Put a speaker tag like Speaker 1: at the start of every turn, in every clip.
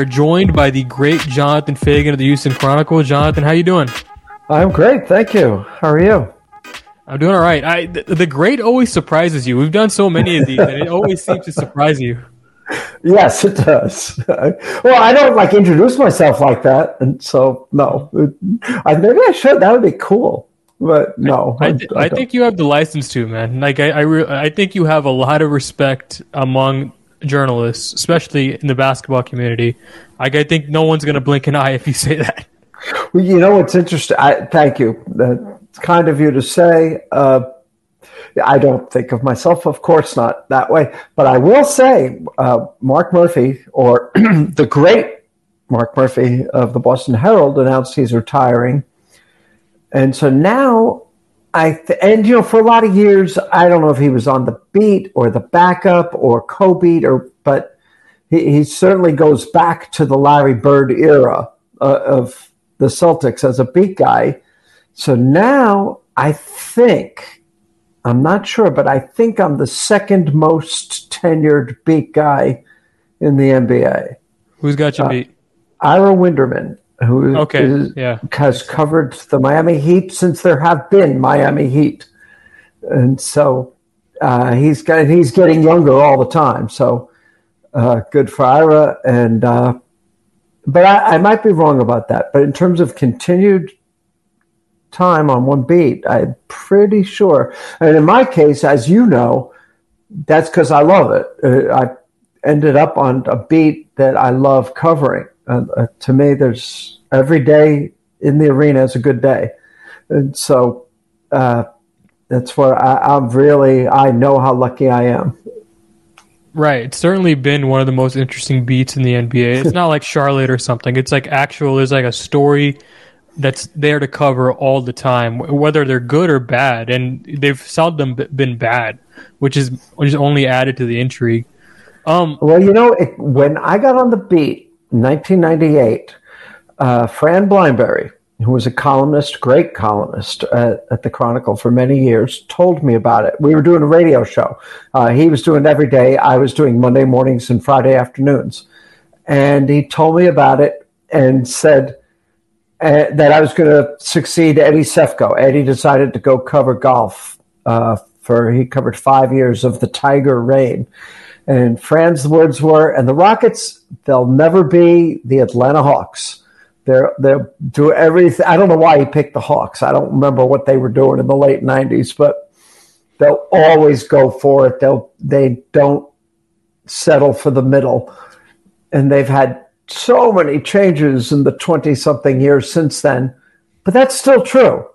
Speaker 1: are joined by the great Jonathan Feigen of the Houston Chronicle. Jonathan, how you doing?
Speaker 2: I'm great, thank you. How are you?
Speaker 1: I'm doing all right. I, the, the great always surprises you. We've done so many of these, and it always seems to surprise you.
Speaker 2: Yes, it does. well, I don't like introduce myself like that, and so no. I, maybe I should. That would be cool. But no,
Speaker 1: I, th- I, I think you have the license to, man. Like I, I, re- I think you have a lot of respect among journalists, especially in the basketball community. Like I think no one's going to blink an eye if you say that.
Speaker 2: Well, you know what's interesting? I, thank you. That's kind of you to say. Uh, I don't think of myself, of course, not that way. But I will say, uh, Mark Murphy, or the great Mark Murphy of the Boston Herald, announced he's retiring. And so now I, th- and you know, for a lot of years, I don't know if he was on the beat or the backup or co beat, or, but he, he, certainly goes back to the Larry Bird era uh, of the Celtics as a beat guy. So now I think I'm not sure, but I think I'm the second most tenured beat guy in the NBA.
Speaker 1: Who's got you uh, beat?
Speaker 2: Ira Winderman, who
Speaker 1: okay, is, yeah.
Speaker 2: has covered the Miami Heat since there have been Miami Heat, and so uh, he's got he's getting younger all the time. So uh, good for Ira, and uh, but I, I might be wrong about that. But in terms of continued time on one beat. I'm pretty sure. And in my case, as you know, that's because I love it. Uh, I ended up on a beat that I love covering. Uh, uh, to me, there's every day in the arena is a good day. And so uh, that's where I, I'm really, I know how lucky I am.
Speaker 1: Right. It's certainly been one of the most interesting beats in the NBA. It's not like Charlotte or something. It's like actual, there's like a story that's there to cover all the time, whether they're good or bad, and they've seldom been bad, which is which is only added to the intrigue.
Speaker 2: Um, well, you know, it, when I got on the beat, 1998, uh, Fran Blinebury, who was a columnist, great columnist at, at, the Chronicle for many years, told me about it. We were doing a radio show. Uh, he was doing every day. I was doing Monday mornings and Friday afternoons, and he told me about it and said uh, that I was going to succeed Eddie Sefko. Eddie decided to go cover golf uh, for he covered five years of the Tiger reign. And Fran's words were, and the Rockets, they'll never be the Atlanta Hawks. They're they'll do everything. I don't know why he picked the Hawks. I don't remember what they were doing in the late '90s, but they'll always go for it. They'll they don't settle for the middle, and they've had so many changes in the 20 something years since then, but that's still true.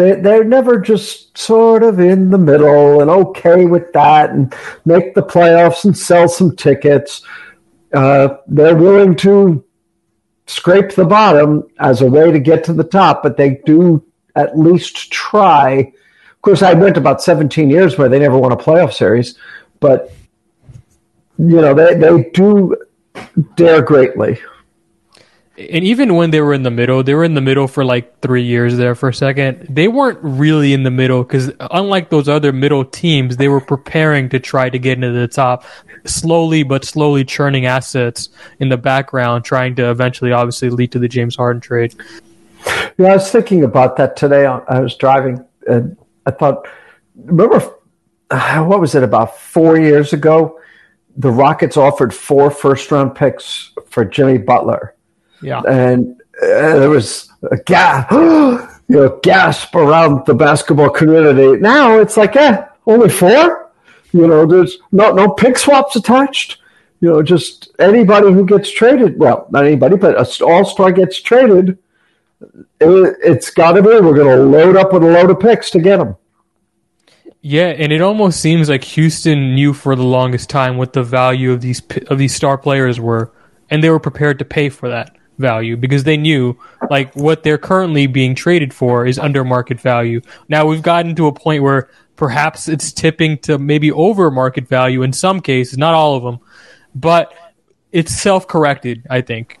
Speaker 2: They, they're never just sort of in the middle and okay with that and make the playoffs and sell some tickets. Uh, they're willing to scrape the bottom as a way to get to the top, but they do at least try. Of course, I went about 17 years where they never won a playoff series, but you know they, they do dare greatly.
Speaker 1: And even when they were in the middle, they were in the middle for like three years there for a second. They weren't really in the middle because, unlike those other middle teams, they were preparing to try to get into the top, slowly but slowly churning assets in the background, trying to eventually, obviously, lead to the James Harden trade.
Speaker 2: Yeah, I was thinking about that today. I was driving, and I thought, remember, uh, what was it about four years ago? the Rockets offered four first round picks for Jimmy Butler.
Speaker 1: Yeah.
Speaker 2: And uh, there was a gasp, you know, gasp around the basketball community. Now it's like, eh, only four? You know, there's no, no pick swaps attached. You know, just anybody who gets traded, well, not anybody, but an all star gets traded, it, it's got to be, we're going to load up with a load of picks to get them.
Speaker 1: Yeah, and it almost seems like Houston knew for the longest time what the value of these of these star players were, and they were prepared to pay for that value because they knew like what they're currently being traded for is under market value. Now we've gotten to a point where perhaps it's tipping to maybe over market value in some cases, not all of them, but it's self-corrected, I think.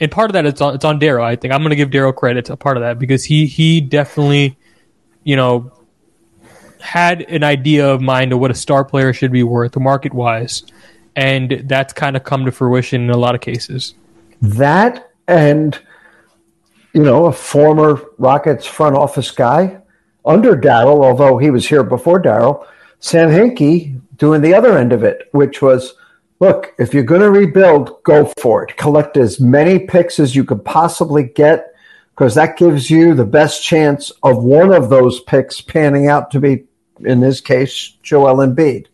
Speaker 1: And part of that it's on it's on Daryl. I think I'm going to give Daryl credit a part of that because he he definitely, you know, had an idea of mind of what a star player should be worth market wise. and that's kind of come to fruition in a lot of cases.
Speaker 2: That and you know a former Rockets front office guy under Daryl, although he was here before Daryl, Sam Hinkie doing the other end of it, which was look, if you're going to rebuild, go for it. Collect as many picks as you could possibly get because that gives you the best chance of one of those picks panning out to be, in this case, Joel Embiid.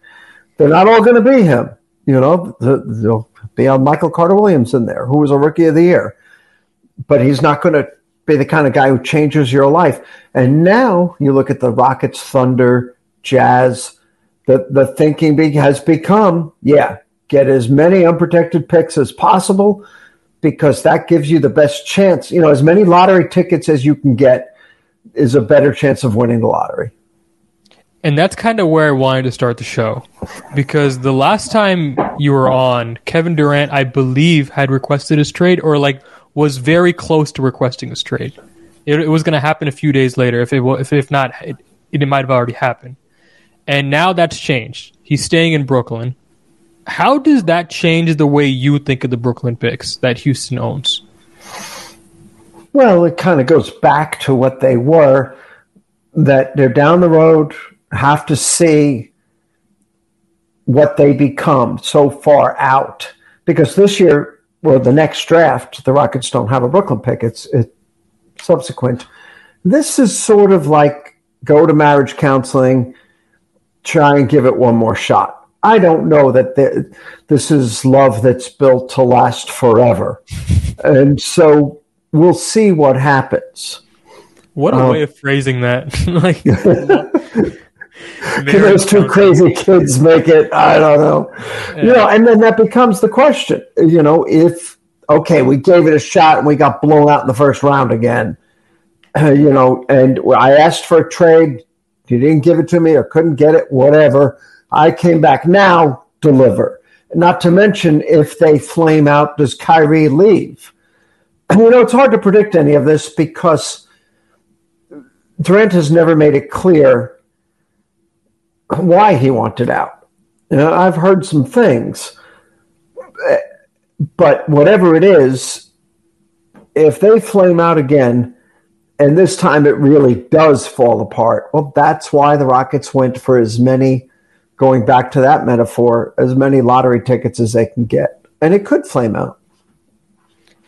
Speaker 2: They're not all going to be him. You know, they'll be on Michael Carter Williams in there, who was a rookie of the year. But he's not going to be the kind of guy who changes your life. And now you look at the Rockets, Thunder, Jazz, the, the thinking has become, yeah, get as many unprotected picks as possible because that gives you the best chance. You know, as many lottery tickets as you can get is a better chance of winning the lottery.
Speaker 1: And that's kind of where I wanted to start the show because the last time you were on, Kevin Durant, I believe, had requested his trade or like was very close to requesting his trade. It, it was going to happen a few days later. If it if if not, it, it might have already happened. And now that's changed. He's staying in Brooklyn. How does that change the way you think of the Brooklyn picks that Houston owns?
Speaker 2: Well, it kind of goes back to what they were that they're down the road, have to see what they become so far out. Because this year, or the next draft, the Rockets don't have a Brooklyn pick. It's, it's subsequent. This is sort of like go to marriage counseling, try and give it one more shot. I don't know that this is love that's built to last forever. and so we'll see what happens.
Speaker 1: What a um, way of phrasing that. like
Speaker 2: Can those two crazy kids make it? I don't know. Yeah. You know, and then that becomes the question. You know, if okay, we gave it a shot and we got blown out in the first round again. Uh, you know, and I asked for a trade. You didn't give it to me or couldn't get it, whatever. I came back now, deliver. Not to mention, if they flame out, does Kyrie leave? You know, it's hard to predict any of this because Durant has never made it clear why he wanted out. Know, I've heard some things, but whatever it is, if they flame out again, and this time it really does fall apart, well, that's why the Rockets went for as many going back to that metaphor, as many lottery tickets as they can get. And it could flame out.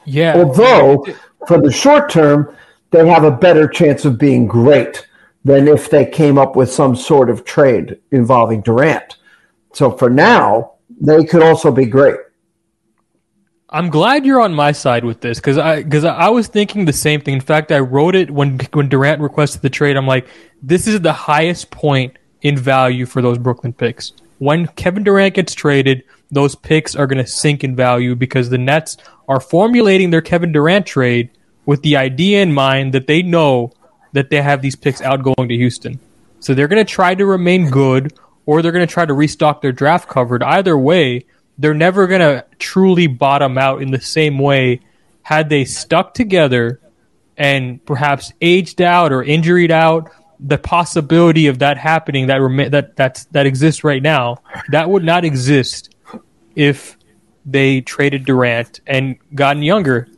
Speaker 1: Yeah.
Speaker 2: Although, for the short term, they have a better chance of being great than if they came up with some sort of trade involving Durant. So for now, they could also be great.
Speaker 1: I'm glad you're on my side with this because I because I was thinking the same thing. In fact, I wrote it when when Durant requested the trade. I'm like, this is the highest point in value for those Brooklyn picks. When Kevin Durant gets traded, those picks are going to sink in value because the Nets are formulating their Kevin Durant trade with the idea in mind that they know that they have these picks out going to Houston. So they're going to try to remain good or they're going to try to restock their draft covered. Either way, they're never going to truly bottom out in the same way had they stuck together and perhaps aged out or injured out the possibility of that happening that rem- that that's that exists right now that would not exist if they traded Durant and gotten younger.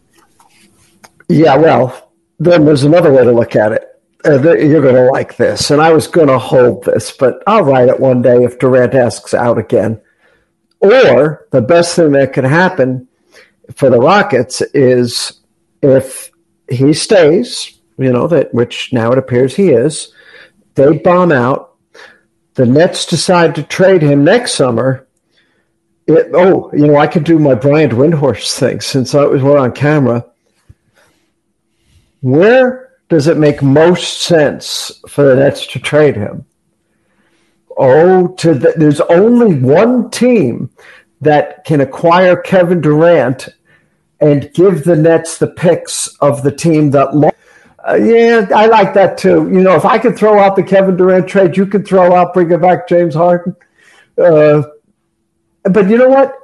Speaker 2: Yeah, well, then there's another way to look at it. Uh, you're going to like this, and I was going to hold this, but I'll write it one day if Durant asks out again. Or the best thing that could happen for the Rockets is if he stays, you know that which now it appears he is, they bomb out. The Nets decide to trade him next summer. It, oh, you know, I could do my Brian Windhorst thing since I was on camera. Where does it make most sense for the Nets to trade him? Oh, to the, there's only one team that can acquire Kevin Durant and give the Nets the picks of the team that lost uh, yeah, I like that too. You know, if I could throw out the Kevin Durant trade, you could throw out bringing back James Harden. Uh, but you know what?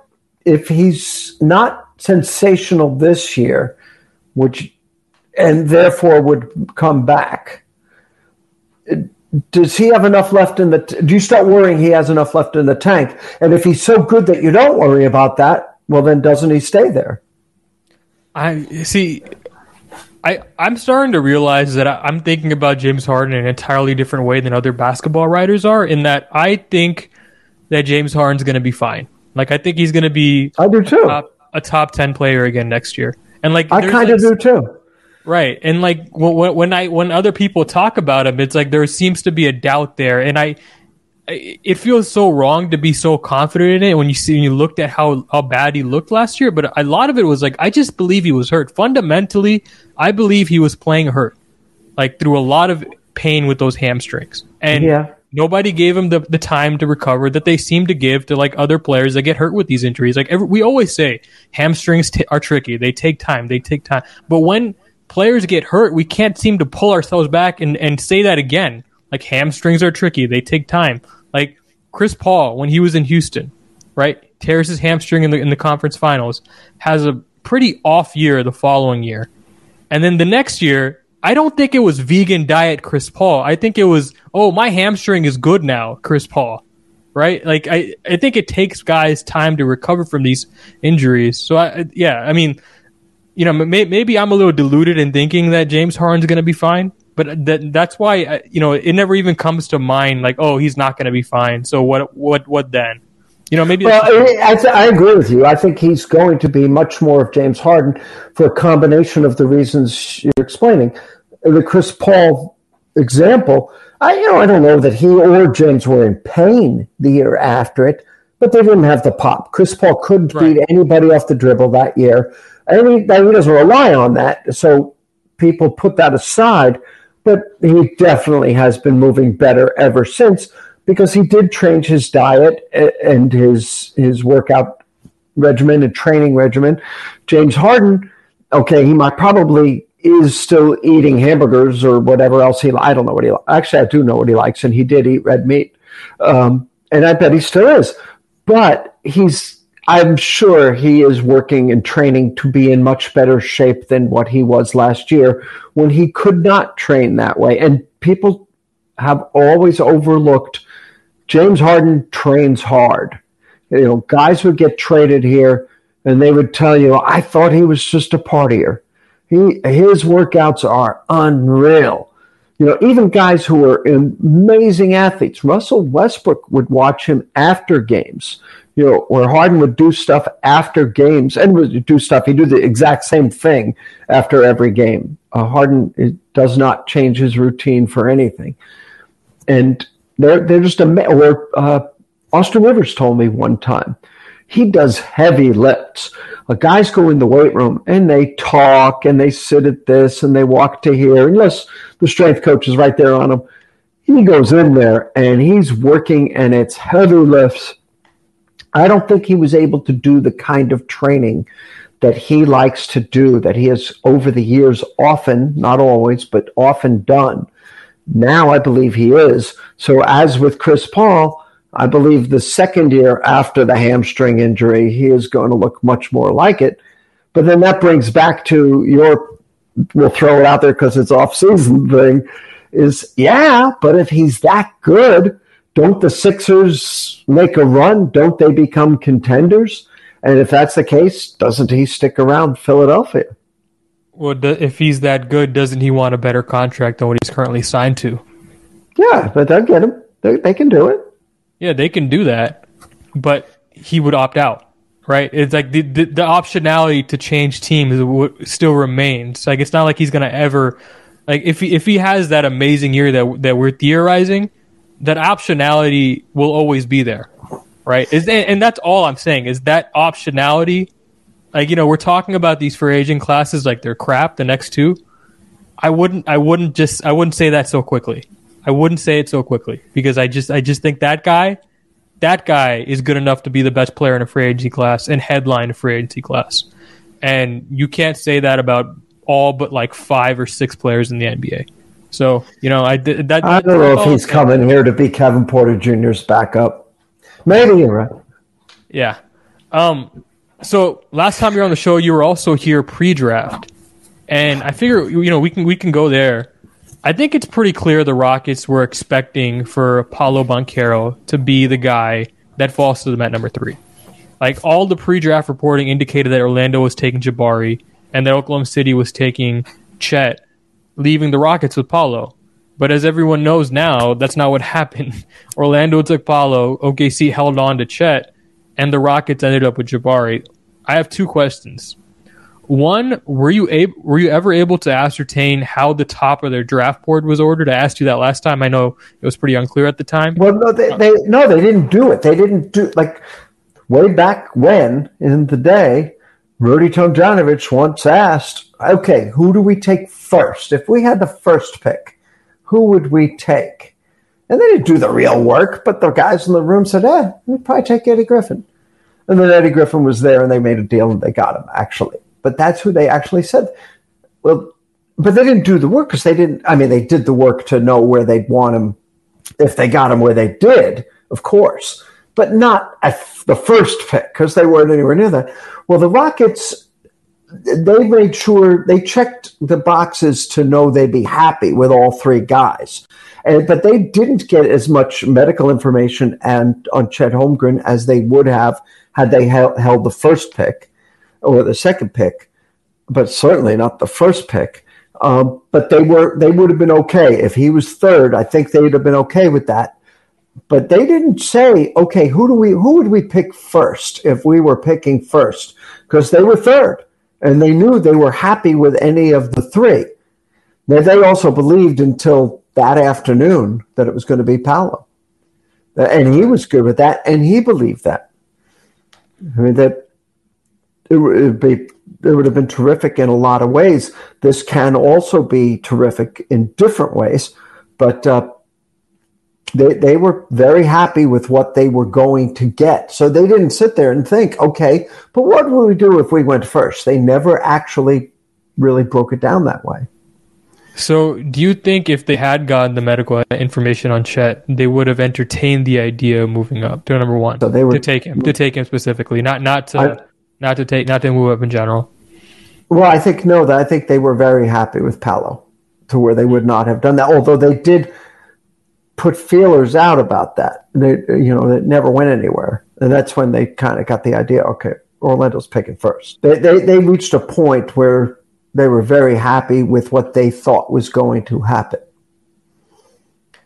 Speaker 2: If he's not sensational this year, which and therefore would come back, does he have enough left in the? Do you start worrying he has enough left in the tank? And if he's so good that you don't worry about that, well, then doesn't he stay there?
Speaker 1: I see. I I'm starting to realize that I, am thinking about James Harden in an entirely different way than other basketball writers are. In that I think that James Harden's going to be fine. Like I think he's going to be.
Speaker 2: I do too.
Speaker 1: Top, a top ten player again next year, and like
Speaker 2: I kind of like, do too.
Speaker 1: Right, and like when, when I when other people talk about him, it's like there seems to be a doubt there, and I it feels so wrong to be so confident in it when you see when you looked at how how bad he looked last year. But a lot of it was like I just believe he was hurt. Fundamentally, I believe he was playing hurt, like through a lot of pain with those hamstrings, and yeah. nobody gave him the, the time to recover that they seem to give to like other players that get hurt with these injuries. Like every, we always say, hamstrings t- are tricky. They take time. They take time. But when players get hurt, we can't seem to pull ourselves back and, and say that again. Like hamstrings are tricky, they take time. Like Chris Paul, when he was in Houston, right, tears his hamstring in the in the conference finals, has a pretty off year the following year, and then the next year, I don't think it was vegan diet Chris Paul. I think it was oh my hamstring is good now, Chris Paul, right? Like I I think it takes guys time to recover from these injuries. So I yeah, I mean you know, may, maybe I'm a little deluded in thinking that James Harden's going to be fine, but that that's why uh, you know it never even comes to mind like, oh, he's not going to be fine. So what what what then? You know, maybe.
Speaker 2: Well, I, I, agree with you. I think he's going to be much more of James Harden for a combination of the reasons you're explaining. The Chris Paul example, I you know I don't know that he or James were in pain the year after it, but they didn't have the pop. Chris Paul couldn't right. beat anybody off the dribble that year. And he, he doesn't rely on that. So people put that aside. But he definitely has been moving better ever since because he did change his diet and his his workout regimen and training regimen. James Harden, okay, he might probably is still eating hamburgers or whatever else he. I don't know what he. Actually, I do know what he likes, and he did eat red meat, um, and I bet he still is. But he's I'm sure he is working and training to be in much better shape than what he was last year when he could not train that way. And people have always overlooked James Harden trains hard. You know, guys would get traded here and they would tell you, I thought he was just a partier. He, his workouts are unreal. You know, even guys who are amazing athletes, Russell Westbrook would watch him after games you know, where Harden would do stuff after games and would do stuff. He'd do the exact same thing after every game. Uh, Harden does not change his routine for anything. And they're, they're just a, or uh, Austin Rivers told me one time, he does heavy lifts. Uh, guys go in the weight room and they talk and they sit at this and they walk to here, unless the strength coach is right there on them. He goes in there and he's working and it's heavy lifts I don't think he was able to do the kind of training that he likes to do, that he has over the years often, not always, but often done. Now I believe he is. So, as with Chris Paul, I believe the second year after the hamstring injury, he is going to look much more like it. But then that brings back to your, we'll throw it out there because it's off season thing is yeah, but if he's that good, don't the Sixers make a run? Don't they become contenders? And if that's the case, doesn't he stick around Philadelphia?
Speaker 1: Well, if he's that good, doesn't he want a better contract than what he's currently signed to?
Speaker 2: Yeah, but they'll get him. They, they can do it.
Speaker 1: Yeah, they can do that, but he would opt out, right? It's like the, the, the optionality to change teams still remains. Like it's not like he's gonna ever, like if he if he has that amazing year that that we're theorizing, that optionality will always be there, right? Is and that's all I'm saying is that optionality. Like you know, we're talking about these free agent classes like they're crap. The next two, I wouldn't, I wouldn't just, I wouldn't say that so quickly. I wouldn't say it so quickly because I just, I just think that guy, that guy is good enough to be the best player in a free agency class and headline a free agency class. And you can't say that about all but like five or six players in the NBA. So you know, I did that.
Speaker 2: I don't know if he's coming here to be Kevin Porter Jr.'s backup. Maybe you're right.
Speaker 1: Yeah. Um. So last time you were on the show, you were also here pre-draft, and I figure you know we can we can go there. I think it's pretty clear the Rockets were expecting for Paolo Banchero to be the guy that falls to them at number three. Like all the pre-draft reporting indicated that Orlando was taking Jabari and that Oklahoma City was taking Chet, leaving the Rockets with Paolo. But as everyone knows now, that's not what happened. Orlando took Paolo, OKC held on to Chet, and the Rockets ended up with Jabari. I have two questions. One, were you able, were you ever able to ascertain how the top of their draft board was ordered? I asked you that last time. I know it was pretty unclear at the time.
Speaker 2: Well, no, they, they no, they didn't do it. They didn't do like way back when in the day. Rudy Tomjanovich once asked, "Okay, who do we take first? If we had the first pick, who would we take?" And they didn't do the real work, but the guys in the room said, "Eh, we'd probably take Eddie Griffin." And then Eddie Griffin was there, and they made a deal, and they got him actually but that's who they actually said. Well, but they didn't do the work because they didn't. I mean, they did the work to know where they'd want him if they got him where they did, of course, but not at the first pick because they weren't anywhere near that. Well, the Rockets, they made sure they checked the boxes to know they'd be happy with all three guys. And, but they didn't get as much medical information and on Chet Holmgren as they would have had they held, held the first pick or the second pick, but certainly not the first pick. Um, but they were they would have been okay if he was third. I think they'd have been okay with that. But they didn't say, okay, who do we who would we pick first if we were picking first? Because they were third, and they knew they were happy with any of the three. Now they also believed until that afternoon that it was going to be Paolo, and he was good with that, and he believed that. I mean that it would be it would have been terrific in a lot of ways. This can also be terrific in different ways, but uh, they they were very happy with what they were going to get. So they didn't sit there and think, okay, but what would we do if we went first? They never actually really broke it down that way.
Speaker 1: So, do you think if they had gotten the medical information on Chet, they would have entertained the idea of moving up to number one? So they were to take him to take him specifically, not not to. I, not to take, not to move up in general.
Speaker 2: Well, I think no. That I think they were very happy with Paolo to where they would not have done that. Although they did put feelers out about that. They, you know, it never went anywhere, and that's when they kind of got the idea. Okay, Orlando's picking first. They, they they reached a point where they were very happy with what they thought was going to happen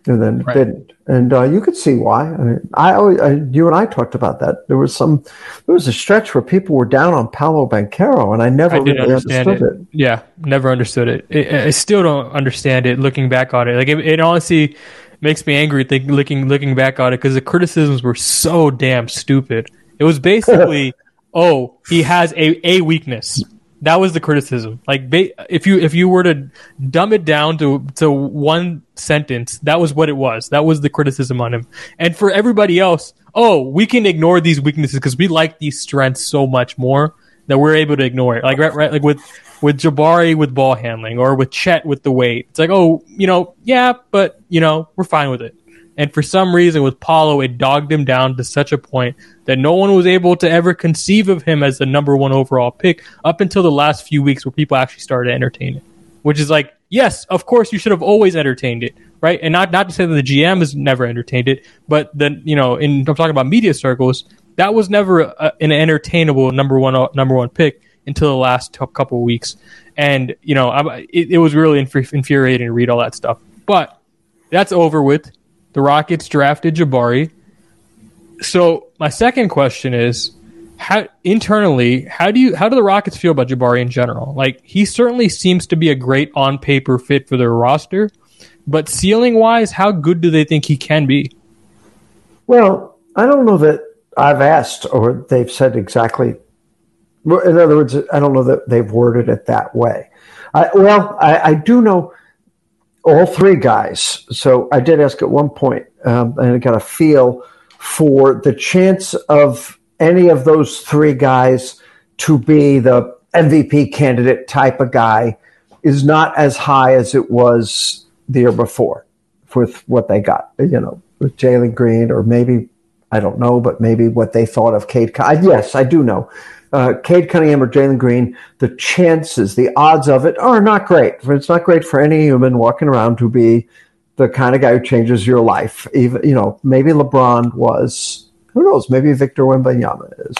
Speaker 2: and then right. didn't. And uh, you could see why. I, mean, I, always, I, you and I talked about that. There was some, there was a stretch where people were down on Paolo Banchero, and I never I really understand understood it. it.
Speaker 1: Yeah, never understood it. it. I still don't understand it. Looking back on it, like it, it honestly makes me angry. Think, looking looking back on it because the criticisms were so damn stupid. It was basically, oh, he has a a weakness. That was the criticism. Like, if you if you were to dumb it down to to one sentence, that was what it was. That was the criticism on him. And for everybody else, oh, we can ignore these weaknesses because we like these strengths so much more that we're able to ignore it. Like right, right, like with with Jabari with ball handling or with Chet with the weight. It's like, oh, you know, yeah, but you know, we're fine with it. And for some reason, with Paolo, it dogged him down to such a point that no one was able to ever conceive of him as the number one overall pick up until the last few weeks where people actually started to entertain it. Which is like, yes, of course, you should have always entertained it, right? And not not to say that the GM has never entertained it, but then you know, in I'm talking about media circles, that was never a, an entertainable number one uh, number one pick until the last t- couple weeks. And you know, I, it, it was really infuriating to read all that stuff. But that's over with the Rockets drafted Jabari. So my second question is how internally how do you how do the Rockets feel about Jabari in general? Like he certainly seems to be a great on paper fit for their roster, but ceiling wise, how good do they think he can be?
Speaker 2: Well, I don't know that I've asked or they've said exactly. In other words, I don't know that they've worded it that way. I, well, I, I do know all three guys. So I did ask at one point, um, and I got a feel for the chance of any of those three guys to be the MVP candidate type of guy is not as high as it was the year before with what they got, you know, with Jalen Green or maybe, I don't know, but maybe what they thought of Cade. Yes, I do know. uh, Cade Cunningham or Jalen Green, the chances, the odds of it are not great. It's not great for any human walking around to be the kind of guy who changes your life. Even you know, maybe LeBron was. Who knows? Maybe Victor Wembanyama is,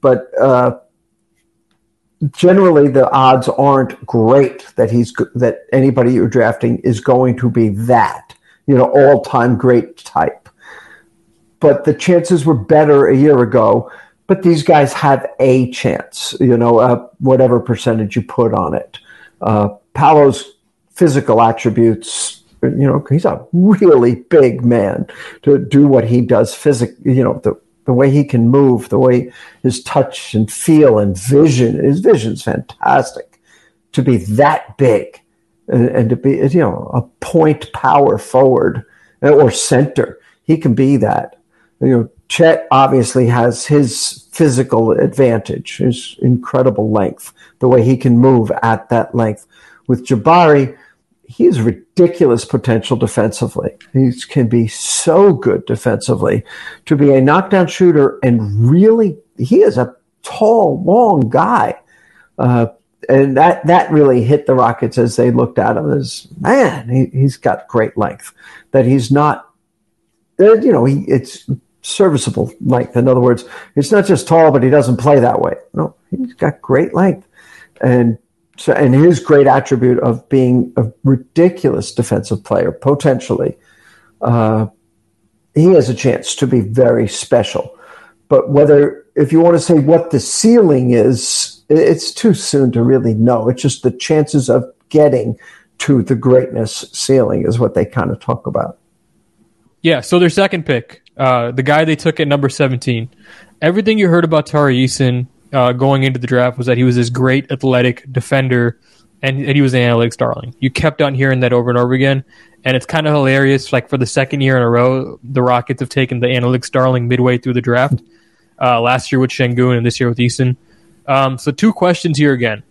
Speaker 2: but uh, generally the odds aren't great that he's that anybody you're drafting is going to be that you know all time great type. But the chances were better a year ago. But these guys have a chance, you know, uh, whatever percentage you put on it. Uh, Paolo's physical attributes you know, he's a really big man to do what he does physically, you know, the, the way he can move, the way his touch and feel and vision, his vision's fantastic. To be that big and, and to be, you know, a point power forward or center, he can be that. You know, Chet obviously has his physical advantage, his incredible length, the way he can move at that length. With Jabari, he has ridiculous potential defensively. He can be so good defensively to be a knockdown shooter and really he is a tall, long guy. Uh, and that that really hit the Rockets as they looked at him as man, he, has got great length. That he's not, you know, he it's serviceable length. In other words, it's not just tall, but he doesn't play that way. No, he's got great length, and so, and his great attribute of being a ridiculous defensive player, potentially, uh, he has a chance to be very special. But whether, if you want to say what the ceiling is, it's too soon to really know. It's just the chances of getting to the greatness ceiling is what they kind of talk about.
Speaker 1: Yeah. So their second pick, uh, the guy they took at number 17, everything you heard about Tari Eason uh, going into the draft was that he was this great athletic defender and, and he was an analytics darling. You kept on hearing that over and over again. And it's kind of hilarious. Like for the second year in a row, the Rockets have taken the analytics darling midway through the draft. Uh, last year with Sengun and this year with Eason. Um, so two questions here again.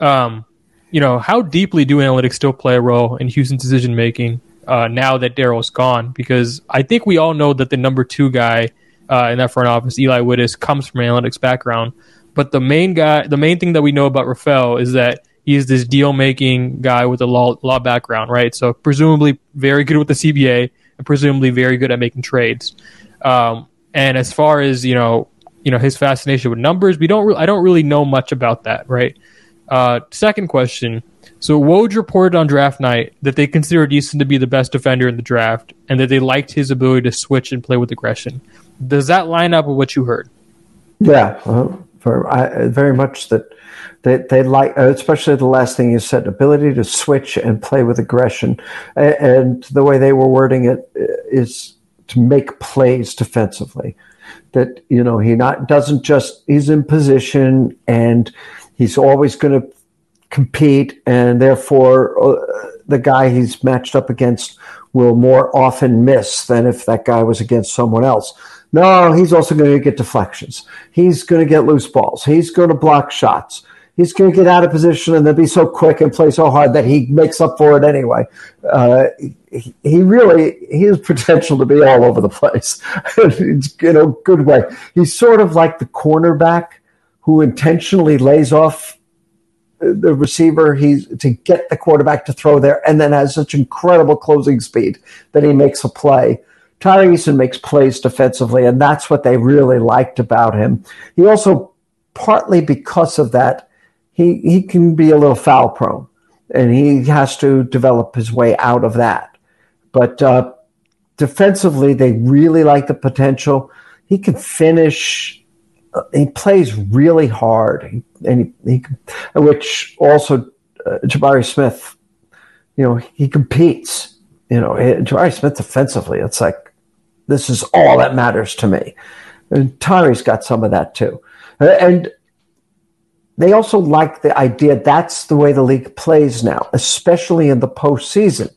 Speaker 1: Um, you know, how deeply do analytics still play a role in Houston's decision making uh, now that Daryl's gone? Because I think we all know that the number two guy uh, in that front office, Eli Witus, comes from an analytics background. But the main guy, the main thing that we know about Rafael is that he's this deal making guy with a law, law background, right? So presumably very good with the CBA and presumably very good at making trades. Um, and as far as you know, you know his fascination with numbers, we don't. Re- I don't really know much about that, right? Uh, second question. So Woj reported on draft night that they considered Eason to be the best defender in the draft, and that they liked his ability to switch and play with aggression. Does that line up with what you heard?
Speaker 2: Yeah, uh, for I, very much that they, they like, especially the last thing you said, ability to switch and play with aggression. And, and the way they were wording it is to make plays defensively. That you know he not doesn't just he's in position and he's always going to compete, and therefore uh, the guy he's matched up against will more often miss than if that guy was against someone else. No, he's also going to get deflections. He's going to get loose balls. He's going to block shots. He's going to get out of position and then be so quick and play so hard that he makes up for it anyway. Uh, he, he really he has potential to be all over the place in a good way. He's sort of like the cornerback who intentionally lays off the receiver he's to get the quarterback to throw there and then has such incredible closing speed that he makes a play Tari Eason makes plays defensively, and that's what they really liked about him. He also, partly because of that, he, he can be a little foul prone, and he has to develop his way out of that. But uh, defensively, they really like the potential. He can finish. Uh, he plays really hard, and he, he which also uh, Jabari Smith, you know, he competes. You know, Jabari Smith defensively, it's like this is all that matters to me. And Tari's got some of that too. And they also like the idea that's the way the league plays now, especially in the postseason.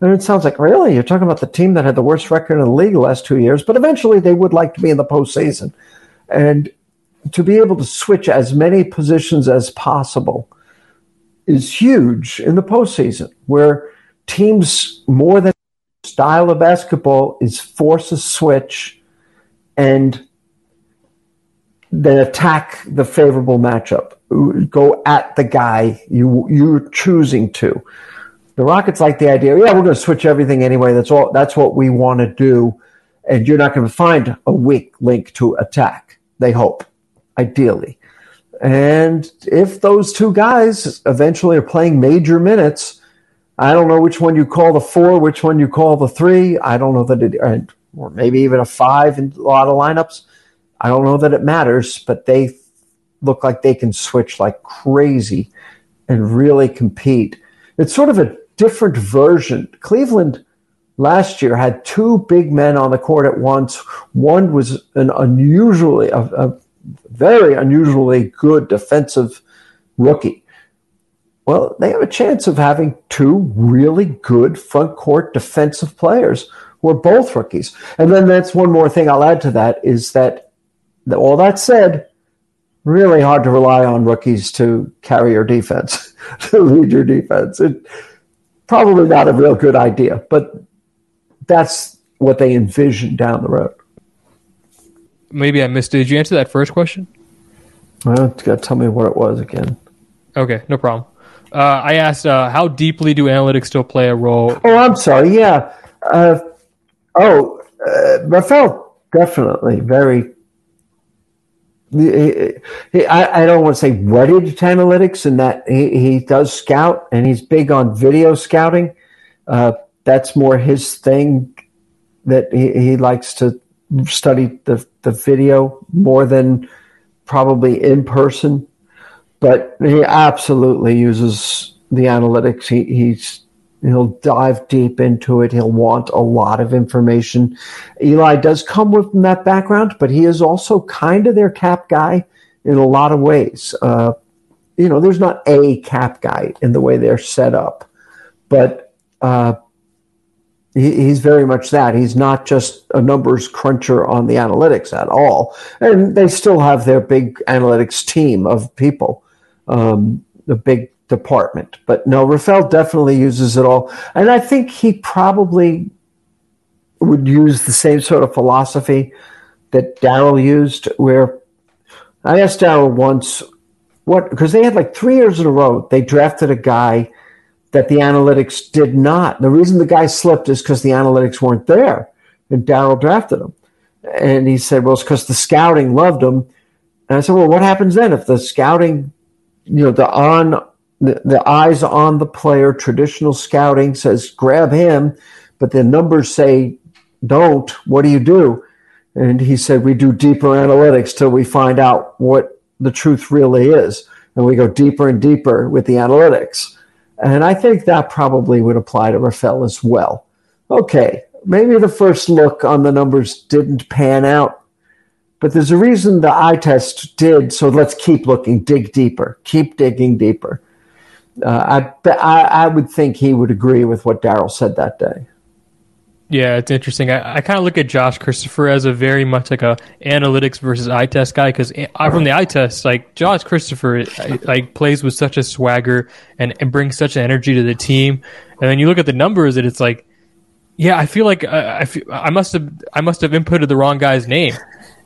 Speaker 2: And it sounds like, really? You're talking about the team that had the worst record in the league the last two years, but eventually they would like to be in the postseason. And to be able to switch as many positions as possible is huge in the postseason, where teams more than style of basketball is force a switch and then attack the favorable matchup. Go at the guy you you're choosing to. The Rockets like the idea. Yeah, we're going to switch everything anyway. That's all. That's what we want to do, and you're not going to find a weak link to attack. They hope, ideally, and if those two guys eventually are playing major minutes, I don't know which one you call the four, which one you call the three. I don't know that it, or maybe even a five in a lot of lineups. I don't know that it matters, but they look like they can switch like crazy and really compete. It's sort of a different version. Cleveland last year had two big men on the court at once. One was an unusually, a, a very unusually good defensive rookie. Well, they have a chance of having two really good front court defensive players who are both rookies. And then that's one more thing I'll add to that is that all that said, really hard to rely on rookies to carry your defense, to lead your defense. It, probably not a real good idea, but that's what they envision down the road.
Speaker 1: Maybe I missed it. Did you answer that first question?
Speaker 2: Well, you got to tell me what it was again.
Speaker 1: Okay, no problem. Uh, I asked, uh, how deeply do analytics still play a role?
Speaker 2: Oh, I'm sorry. Yeah. Uh, oh, uh, Rafael, definitely very I, I, don't want to say wedded to analytics and that he, he does scout and he's big on video scouting. Uh, that's more his thing that he, he likes to study the, the video more than probably in person. But he absolutely uses the analytics. He, he's He'll dive deep into it. He'll want a lot of information. Eli does come with that background, but he is also kind of their cap guy in a lot of ways. Uh, you know, there's not a cap guy in the way they're set up, but uh, he's very much that. He's not just a numbers cruncher on the analytics at all. And they still have their big analytics team of people, um, the big department. But no, Rafael definitely uses it all. And I think he probably would use the same sort of philosophy that Daryl used, where I asked Daryl once what, because they had like three years in a row, they drafted a guy that the analytics did not. The reason the guy slipped is because the analytics weren't there, and Daryl drafted him. And he said, well, it's because the scouting loved him. And I said, well, what happens then if the scouting, you know, the on the, the eyes on the player. Traditional scouting says grab him, but the numbers say don't. What do you do? And he said, we do deeper analytics till we find out what the truth really is. And we go deeper and deeper with the analytics. And I think that probably would apply to Rafael as well. Okay, maybe the first look on the numbers didn't pan out, but there's a reason the eye test did. So let's keep looking, dig deeper, keep digging deeper uh, I, I, I would think he would agree with what Daryl said that day.
Speaker 1: Yeah, it's interesting. I, I kind of look at Josh Christopher as a very much like a analytics versus eye test guy because I from the eye test, like Josh Christopher, like plays with such a swagger and, and brings such an energy to the team, and then you look at the numbers and it's like, yeah, I feel like uh, I feel, I must have I must have inputted the wrong guy's name,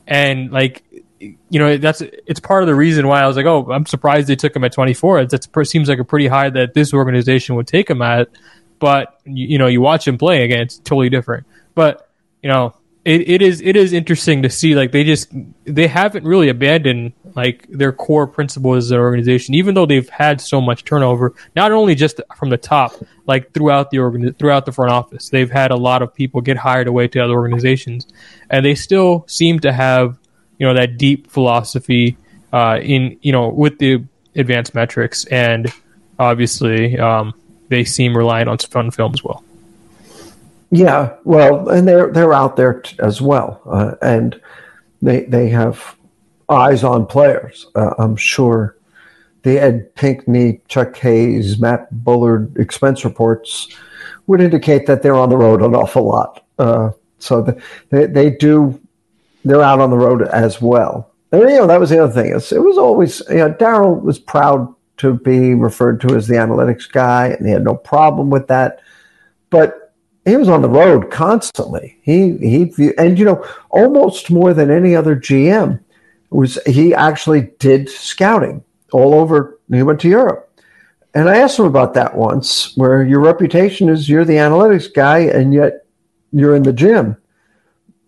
Speaker 1: and like you know that's it's part of the reason why I was like, oh, I'm surprised they took him at 24. It seems like a pretty high that this organization would take him at, but you, you know you watch him play again, it's totally different. But you know it, it is it is interesting to see like they just they haven't really abandoned like their core principles as an organization, even though they've had so much turnover. Not only just from the top, like throughout the organ throughout the front office, they've had a lot of people get hired away to other organizations, and they still seem to have you know that deep philosophy uh, in you know with the advanced metrics, and obviously um, they seem reliant on fun film as well.
Speaker 2: Yeah, well, and they're they're out there t- as well, uh, and they they have eyes on players. Uh, I'm sure the Ed Pinckney, Chuck Hayes, Matt Bullard expense reports would indicate that they're on the road an awful lot. Uh, so the, they they do they're out on the road as well. And you know that was the other thing. It's, it was always you know Daryl was proud to be referred to as the analytics guy, and he had no problem with that. But he was on the road constantly. He he and you know almost more than any other GM. was he actually did scouting all over. He went to Europe. And I asked him about that once, where your reputation is you're the analytics guy, and yet you're in the gym.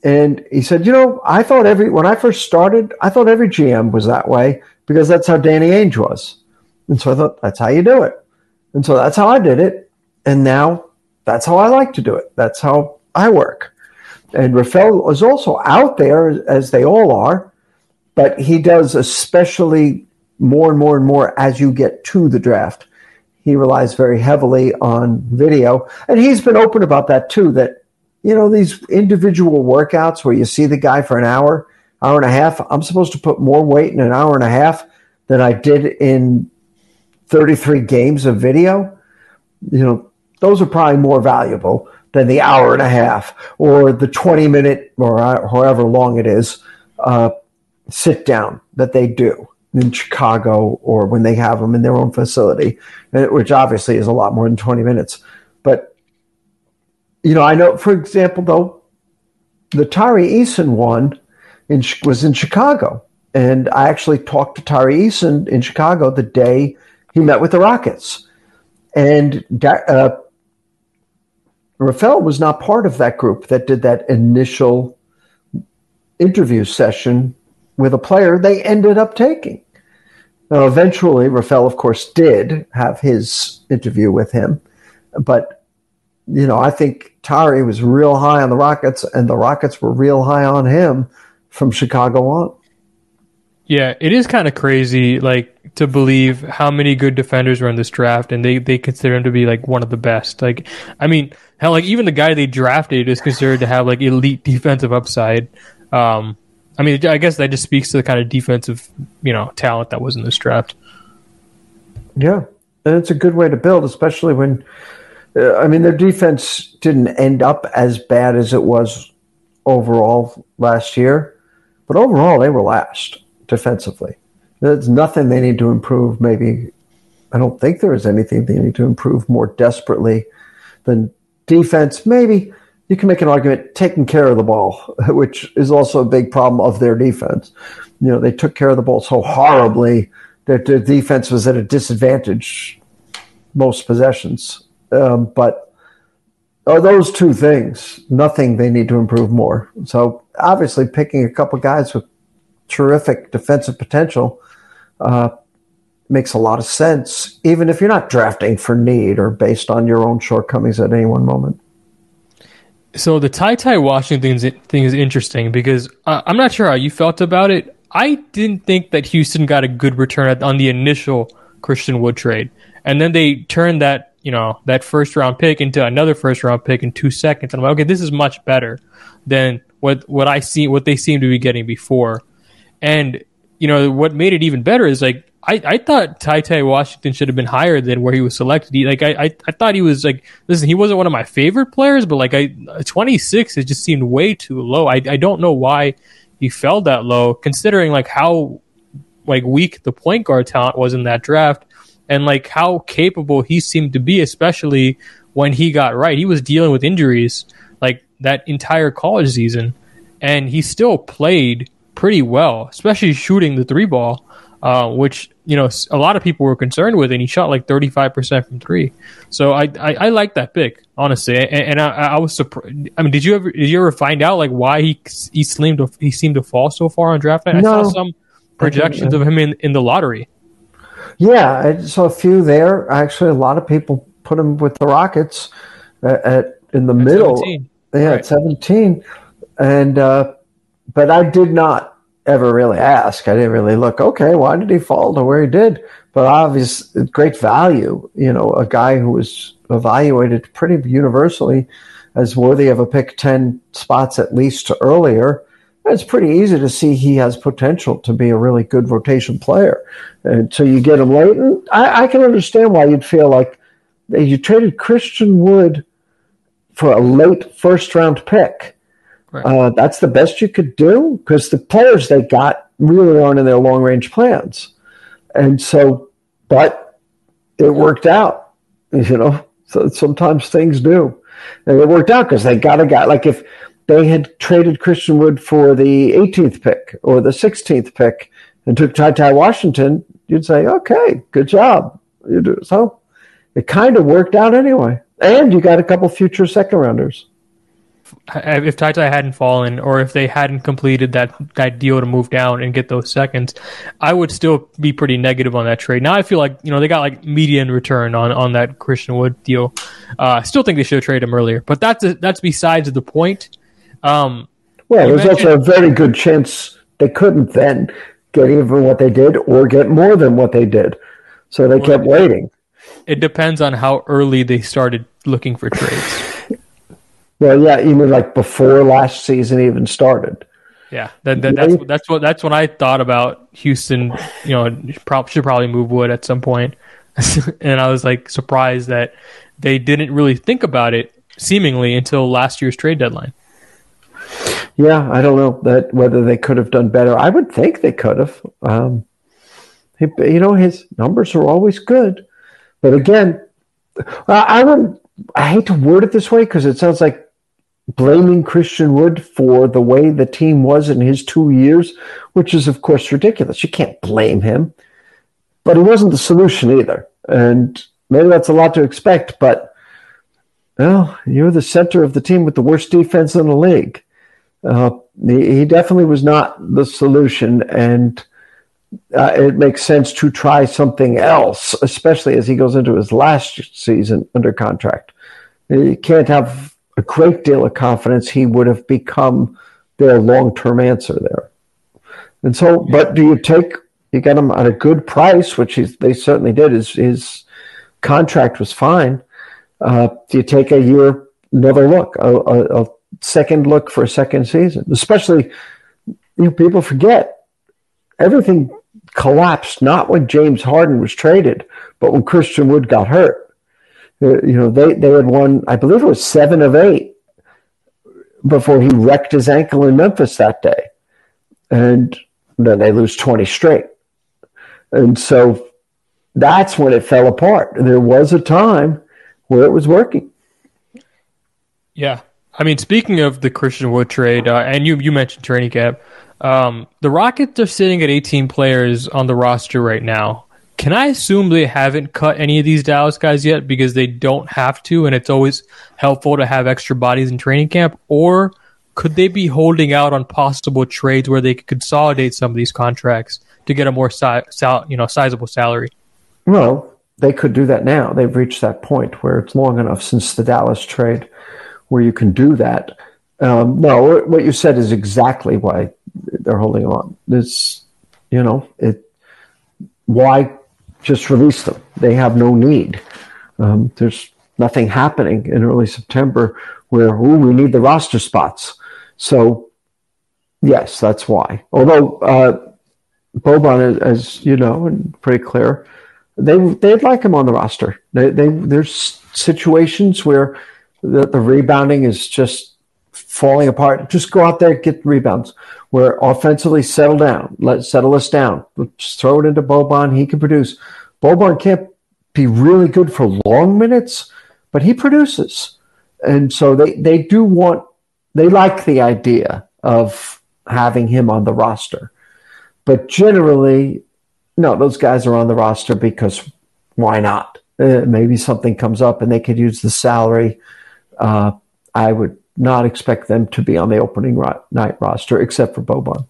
Speaker 2: And he said, you know, I thought every when I first started, I thought every GM was that way because that's how Danny Ainge was. And so I thought that's how you do it. And so that's how I did it. And now that's how I like to do it. That's how I work. And Rafael is also out there, as they all are, but he does especially more and more and more as you get to the draft. He relies very heavily on video. And he's been open about that too, that you know, these individual workouts where you see the guy for an hour, hour and a half, I'm supposed to put more weight in an hour and a half than I did in 33 games of video. You know, those are probably more valuable than the hour and a half or the 20 minute or however long it is uh, sit down that they do in Chicago or when they have them in their own facility, which obviously is a lot more than 20 minutes. But you know, I know, for example, though, the Tari Eason one in, was in Chicago. And I actually talked to Tari Eason in Chicago the day he met with the Rockets. And uh, Rafael was not part of that group that did that initial interview session with a player they ended up taking. Now, eventually, Rafael, of course, did have his interview with him, but you know, I think Tari was real high on the Rockets, and the Rockets were real high on him from Chicago on.
Speaker 1: Yeah, it is kind of crazy, like to believe how many good defenders were in this draft, and they they consider him to be like one of the best. Like, I mean, hell, like even the guy they drafted is considered to have like elite defensive upside. Um, I mean, I guess that just speaks to the kind of defensive, you know, talent that was in this draft.
Speaker 2: Yeah, and it's a good way to build, especially when uh, I mean, their defense didn't end up as bad as it was overall last year, but overall they were last defensively. There's nothing they need to improve. Maybe I don't think there is anything they need to improve more desperately than defense. Maybe you can make an argument taking care of the ball, which is also a big problem of their defense. You know, they took care of the ball so horribly that their defense was at a disadvantage most possessions um, but are those two things nothing they need to improve more? So obviously, picking a couple guys with terrific defensive potential uh, makes a lot of sense, even if you're not drafting for need or based on your own shortcomings at any one moment.
Speaker 1: So the Ty Ty Washington thing is interesting because uh, I'm not sure how you felt about it. I didn't think that Houston got a good return on the initial Christian Wood trade, and then they turned that you know that first round pick into another first round pick in two seconds. And I'm like, okay, this is much better than what what I see what they seem to be getting before. And you know what made it even better is like I, I thought Ty Ty Washington should have been higher than where he was selected. He, like I, I, I thought he was like listen, he wasn't one of my favorite players, but like I 26 it just seemed way too low. I I don't know why he fell that low, considering like how like weak the point guard talent was in that draft and like how capable he seemed to be, especially when he got right. He was dealing with injuries like that entire college season, and he still played pretty well, especially shooting the three ball, uh, which you know a lot of people were concerned with, and he shot like thirty five percent from three. So I, I, I like that pick honestly, and, and I, I, was surprised. I mean, did you ever did you ever find out like why he he seemed to he seemed to fall so far on draft night? No. I saw some projections of him in, in the lottery.
Speaker 2: Yeah, I saw a few there. Actually, a lot of people put him with the Rockets at, at in the at middle. 17. Yeah, right. at seventeen, and uh, but I did not ever really ask. I didn't really look. Okay, why did he fall to where he did? But obvious, great value. You know, a guy who was evaluated pretty universally as worthy of a pick ten spots at least to earlier it's pretty easy to see he has potential to be a really good rotation player. And so you get him late. And I, I can understand why you'd feel like you traded Christian Wood for a late first round pick. Right. Uh, that's the best you could do because the players they got really aren't in their long range plans. And so, but it worked out, you know. So sometimes things do. And it worked out because they got a guy like if they had traded Christian Wood for the 18th pick or the 16th pick and took Ty Ty Washington, you'd say, okay, good job. You do. So it kind of worked out anyway. And you got a couple future second rounders.
Speaker 1: If Ty hadn't fallen, or if they hadn't completed that, that deal to move down and get those seconds, I would still be pretty negative on that trade. Now I feel like you know they got like median return on, on that Christian Wood deal. Uh, I still think they should have traded him earlier, but that's a, that's besides the point. Um,
Speaker 2: well, there's also a very good chance they couldn't then get even what they did or get more than what they did. So they kept waiting.
Speaker 1: It depends on how early they started looking for trades.
Speaker 2: Well, yeah, you mean like before last season even started.
Speaker 1: Yeah, that, that, that's that's what that's when I thought about Houston. You know, should probably move Wood at some point. and I was like surprised that they didn't really think about it seemingly until last year's trade deadline.
Speaker 2: Yeah, I don't know that whether they could have done better. I would think they could have. Um, he, you know, his numbers are always good, but again, I don't. I hate to word it this way because it sounds like blaming Christian Wood for the way the team was in his two years, which is of course ridiculous. You can't blame him, but he wasn't the solution either, and maybe that's a lot to expect. But well, you're the center of the team with the worst defense in the league uh, he, he, definitely was not the solution, and uh, it makes sense to try something else, especially as he goes into his last season under contract. You can't have a great deal of confidence he would have become their long term answer there. And so, but do you take you get him at a good price, which they certainly did. His his contract was fine. Uh, do you take a year another look, a, a, a second look for a second season. Especially, you know, people forget everything collapsed not when James Harden was traded, but when Christian Wood got hurt. You know, they, they had won, I believe it was seven of eight before he wrecked his ankle in Memphis that day. And then they lose 20 straight. And so that's when it fell apart. There was a time where it was working.
Speaker 1: Yeah. I mean, speaking of the Christian Wood trade, uh, and you you mentioned training camp, um, the Rockets are sitting at 18 players on the roster right now. Can I assume they haven't cut any of these Dallas guys yet because they don't have to, and it's always helpful to have extra bodies in training camp? Or could they be holding out on possible trades where they could consolidate some of these contracts to get a more si- sal- you know sizable salary?
Speaker 2: Well, they could do that now. They've reached that point where it's long enough since the Dallas trade where you can do that. Um, no, what you said is exactly why they're holding on. This, you know, it. Why just release them? They have no need. Um, there's nothing happening in early September where ooh, we need the roster spots. So, yes, that's why. Although uh, Boban, as you know, and pretty clear, they they'd like him on the roster. They, they there's situations where the, the rebounding is just falling apart. Just go out there, get rebounds. We're offensively settle down. Let's settle us down. Let's throw it into Boban. He can produce. Boban can't be really good for long minutes, but he produces. And so they, they do want, they like the idea of having him on the roster. But generally, no, those guys are on the roster because why not? Uh, maybe something comes up and they could use the salary uh, I would not expect them to be on the opening ro- night roster except for Boban.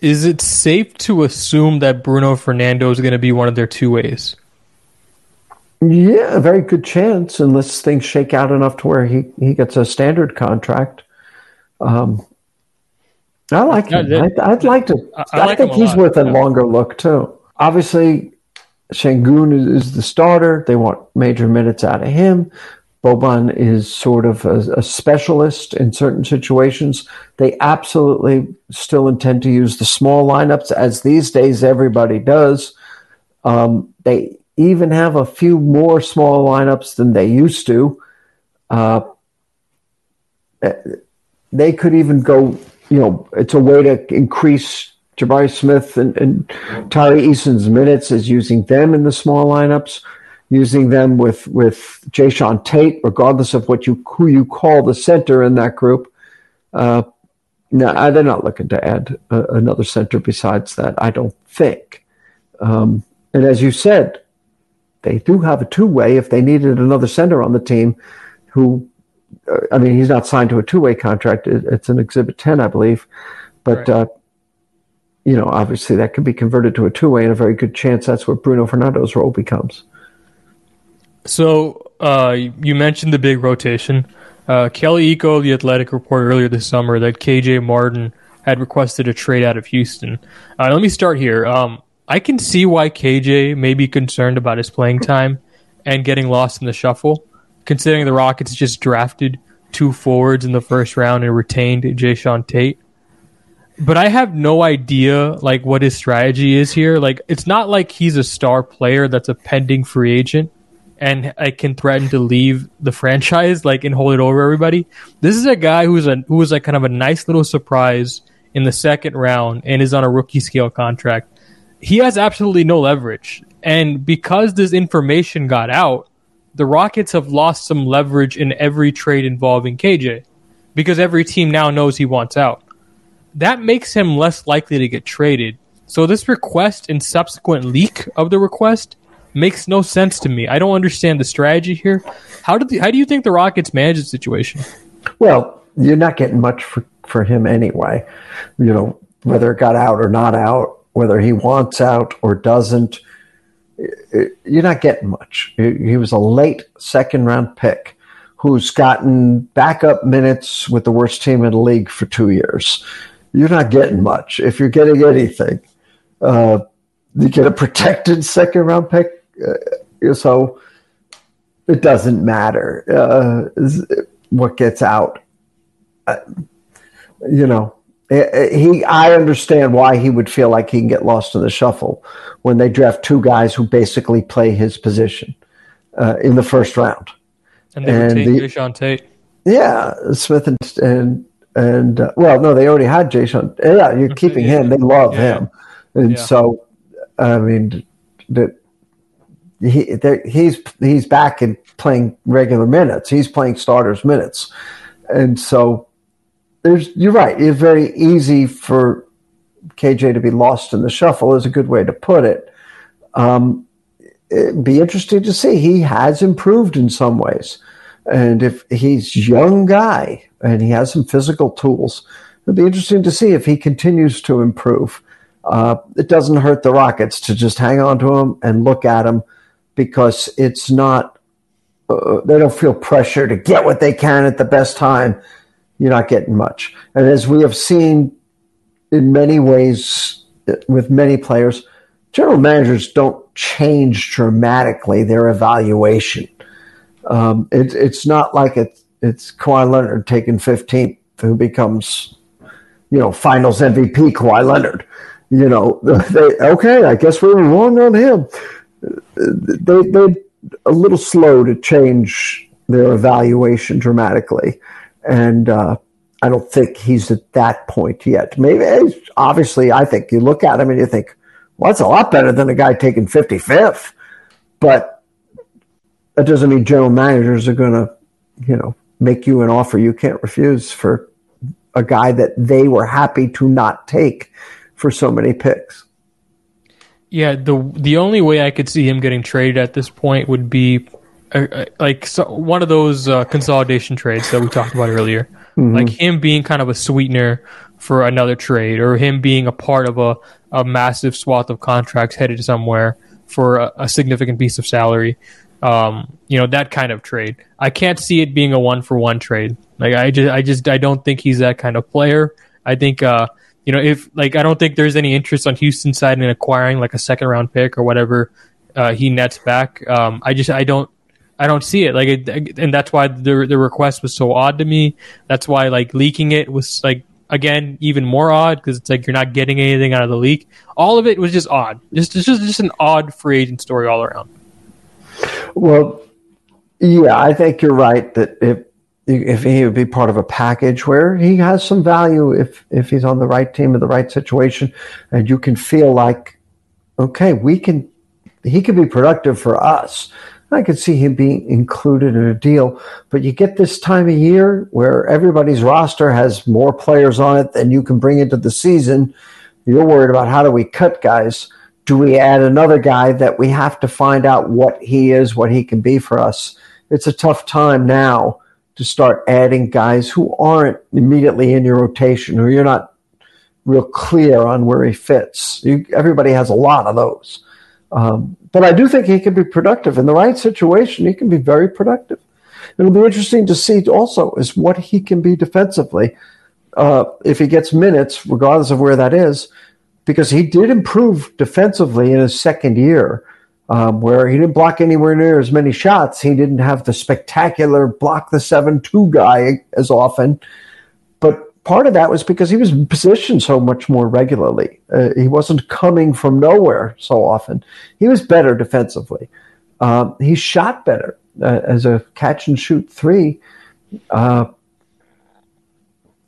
Speaker 1: Is it safe to assume that Bruno Fernando is going to be one of their two ways?
Speaker 2: Yeah, a very good chance, unless things shake out enough to where he, he gets a standard contract. Um, I like him. I'd, I'd, like to. I, I, like think he's lot, worth a yeah. longer look too. Obviously, Sengun is, is, the starter. They want major minutes out of him. Boban is sort of a, a, specialist in certain situations. They absolutely still intend to use the small lineups, as these days everybody does. Um, they even have a few more small lineups than they used to. Uh, they could even go, you know, it's a way to increase Jabari Smith and, and Eason's minutes is using them in the small lineups using them with with Jae'Sean Tate, regardless of what you who you call the center in that group. Uh, no, they're not looking to add uh, another center besides that. I don't think. Um, and as you said, they do have a two-way if they needed another center on the team. Who, uh, I mean, he's not signed to a two-way contract. It, it's an Exhibit Ten, I believe, but. Right. Uh, you know, obviously that could be converted to a two way, and a very good chance that's what Bruno Fernando's role becomes.
Speaker 1: So uh, you mentioned the big rotation. Uh, Kelly Iko, the Athletic, reported earlier this summer that KJ Martin had requested a trade out of Houston. Uh, let me start here. Um, I can see why KJ may be concerned about his playing time and getting lost in the shuffle, considering the Rockets just drafted two forwards in the first round and retained Jae'Sean Tate. But I have no idea like what his strategy is here. Like it's not like he's a star player that's a pending free agent and I can threaten to leave the franchise, like and hold it over everybody. This is a guy who's a who was like kind of a nice little surprise in the second round and is on a rookie scale contract. He has absolutely no leverage, and because this information got out, the Rockets have lost some leverage in every trade involving KJ, because every team now knows he wants out. That makes him less likely to get traded. So this request and subsequent leak of the request makes no sense to me. I don't understand the strategy here. How did the, how do you think the Rockets manage the situation?
Speaker 2: Well, you're not getting much for, for him anyway. You know, whether it got out or not out, whether he wants out or doesn't, you're not getting much. He was a late second round pick who's gotten backup minutes with the worst team in the league for two years. You're not getting much. If you're getting anything, uh, you get a protected second round pick uh, so it doesn't matter uh, what gets out. Uh, you know, he. I understand why he would feel like he can get lost in the shuffle when they draft two guys who basically play his position uh, in the first round.
Speaker 1: And they and Jae'Sean Tate.
Speaker 2: Yeah, Smith and and and uh, well, no, they already had Jae'Sean. Yeah, you're keeping him. They love yeah. him, and yeah. so I mean that he he's he's back and playing regular minutes. He's playing starters minutes, and so there's you're right. It's very easy for KJ to be lost in the shuffle. Is a good way to put it. Um, it'd be interesting to see. He has improved in some ways, and if he's young guy and he has some physical tools, it'd be interesting to see if he continues to improve. Uh, it doesn't hurt the Rockets to just hang on to him and look at him because it's not, uh, they don't feel pressure to get what they can at the best time. You're not getting much. And as we have seen in many ways with many players, general managers don't change dramatically their evaluation. Um, it, it's not like it, it's Kawhi Leonard taking 15th who becomes, you know, finals MVP Kawhi Leonard. You know, they, okay, I guess we were wrong on him they they're a little slow to change their evaluation dramatically, and uh, I don't think he's at that point yet. Maybe obviously, I think you look at him and you think, well, that's a lot better than a guy taking fifty fifth, but that doesn't mean general managers are going to, you know, make you an offer you can't refuse for a guy that they were happy to not take for so many picks.
Speaker 1: Yeah, the the only way I could see him getting traded at this point would be uh, uh, like so, one of those uh, consolidation trades that we talked about earlier, mm-hmm. like him being kind of a sweetener for another trade, or him being a part of a, a massive swath of contracts headed somewhere for a, a significant piece of salary. Um, you know that kind of trade. I can't see it being a one for one trade. Like I just, I just, I don't think he's that kind of player. I think uh, you know, if like I don't think there's any interest on Houston's side in acquiring like a second round pick or whatever uh, he nets back. Um, I just I don't I don't see it like, it, and that's why the the request was so odd to me. That's why like leaking it was like again even more odd because it's like you're not getting anything out of the leak. All of it was just odd. Just just just an odd free agent story all around.
Speaker 2: Well, yeah, I think you're right that if if he would be part of a package where he has some value if if he's on the right team in the right situation and you can feel like okay we can he can be productive for us I could see him being included in a deal. But you get this time of year where everybody's roster has more players on it than you can bring into the season. You're worried about how do we cut guys? Do we add another guy that we have to find out what he is, what he can be for us? It's a tough time now to start adding guys who aren't immediately in your rotation, or you're not real clear on where he fits. You, everybody has a lot of those. Um, but I do think he can be productive in the right situation. He can be very productive. It'll be interesting to see also is what he can be defensively uh, if he gets minutes, regardless of where that is, because he did improve defensively in his second year, um, where he didn't block anywhere near as many shots. He didn't have the spectacular block the seven two guy as often, but part of that was because he was positioned so much more regularly. Uh, he wasn't coming from nowhere so often. He was better defensively. Um, he shot better uh, as a catch and shoot three. Uh,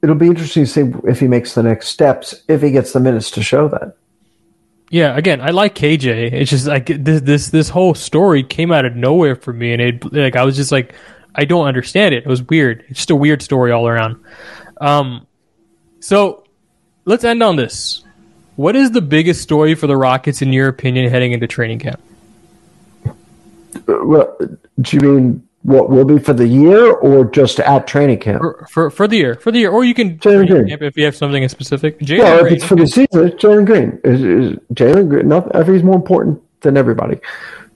Speaker 2: it'll be interesting to see if he makes the next steps, if he gets the minutes to show that.
Speaker 1: Yeah, again, I like KJ. It's just like this this this whole story came out of nowhere for me, and it like I was just like, I don't understand it. It was weird. It's just a weird story all around. Um, so let's end on this. What is the biggest story for the Rockets, in your opinion, heading into training camp?
Speaker 2: Well, do you mean what will be for the year, or just at training camp?
Speaker 1: For for, for the year, for the year, or you can
Speaker 2: Jalen Green.
Speaker 1: camp if you have something in specific. Jalen
Speaker 2: if
Speaker 1: Green.
Speaker 2: it's for the season, Jalen Green. Is, is Jalen Green? Not, he's more important than everybody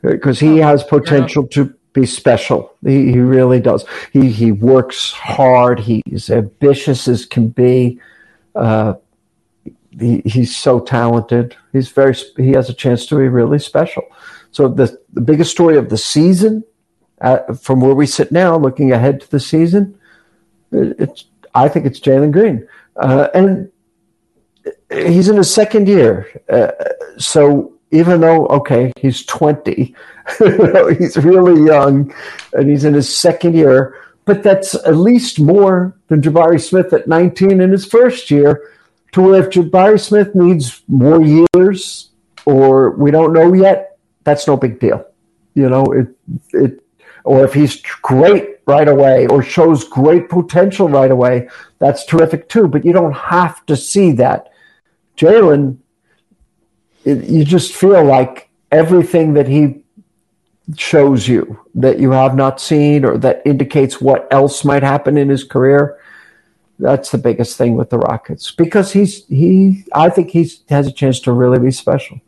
Speaker 2: because he has potential to be special. He, he really does. He he works hard. He's ambitious as can be. Uh, he, he's so talented. He's very. He has a chance to be really special. So the the biggest story of the season, uh, from where we sit now, looking ahead to the season, it's. I think it's Jalen Green, uh, and he's in his second year. Uh, so even though okay, he's twenty, he's really young, and he's in his second year. But that's at least more than Jabari Smith at nineteen in his first year. To where if Jabari Smith needs more years, or we don't know yet, that's no big deal. You know, it it or if he's great right away or shows great potential right away, that's terrific too. But you don't have to see that. Jalen, you just feel like everything that he shows you that you have not seen or that indicates what else might happen in his career. That's the biggest thing with the Rockets because he's he. I think he has a chance to really be special.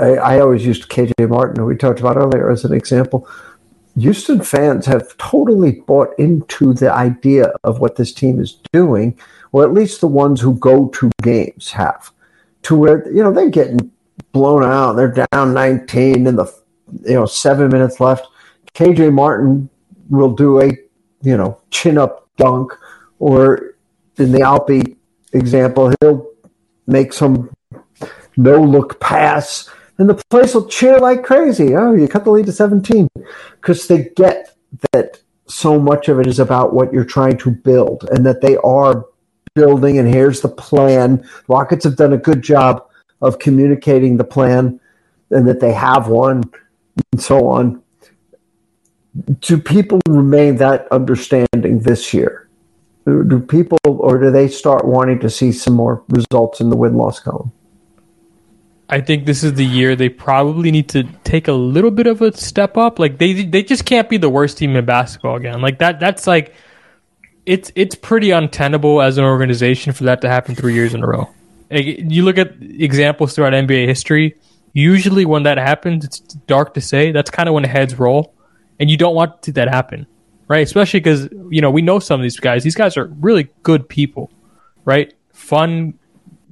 Speaker 2: I, I always used KJ Martin, who we talked about earlier, as an example. Houston fans have totally bought into the idea of what this team is doing, or at least the ones who go to games have, to where you know they're getting blown out. They're down 19 in the you know seven minutes left. KJ Martin will do a you know chin up dunk, or in the Alpi example, he'll make some no look pass and the place will cheer like crazy. Oh, you cut the lead to 17 because they get that so much of it is about what you're trying to build and that they are building. And here's the plan. Rockets have done a good job of communicating the plan and that they have one and so on. Do people remain that understanding this year? Do people, or do they start wanting to see some more results in the win loss column?
Speaker 1: I think this is the year they probably need to take a little bit of a step up. Like they they just can't be the worst team in basketball again. Like that that's like it's it's pretty untenable as an organization for that to happen three years in a row. Like, you look at examples throughout NBA history. Usually, when that happens, it's dark to say. That's kind of when heads roll, and you don't want to see that happen, right? Especially because you know we know some of these guys. These guys are really good people, right? Fun,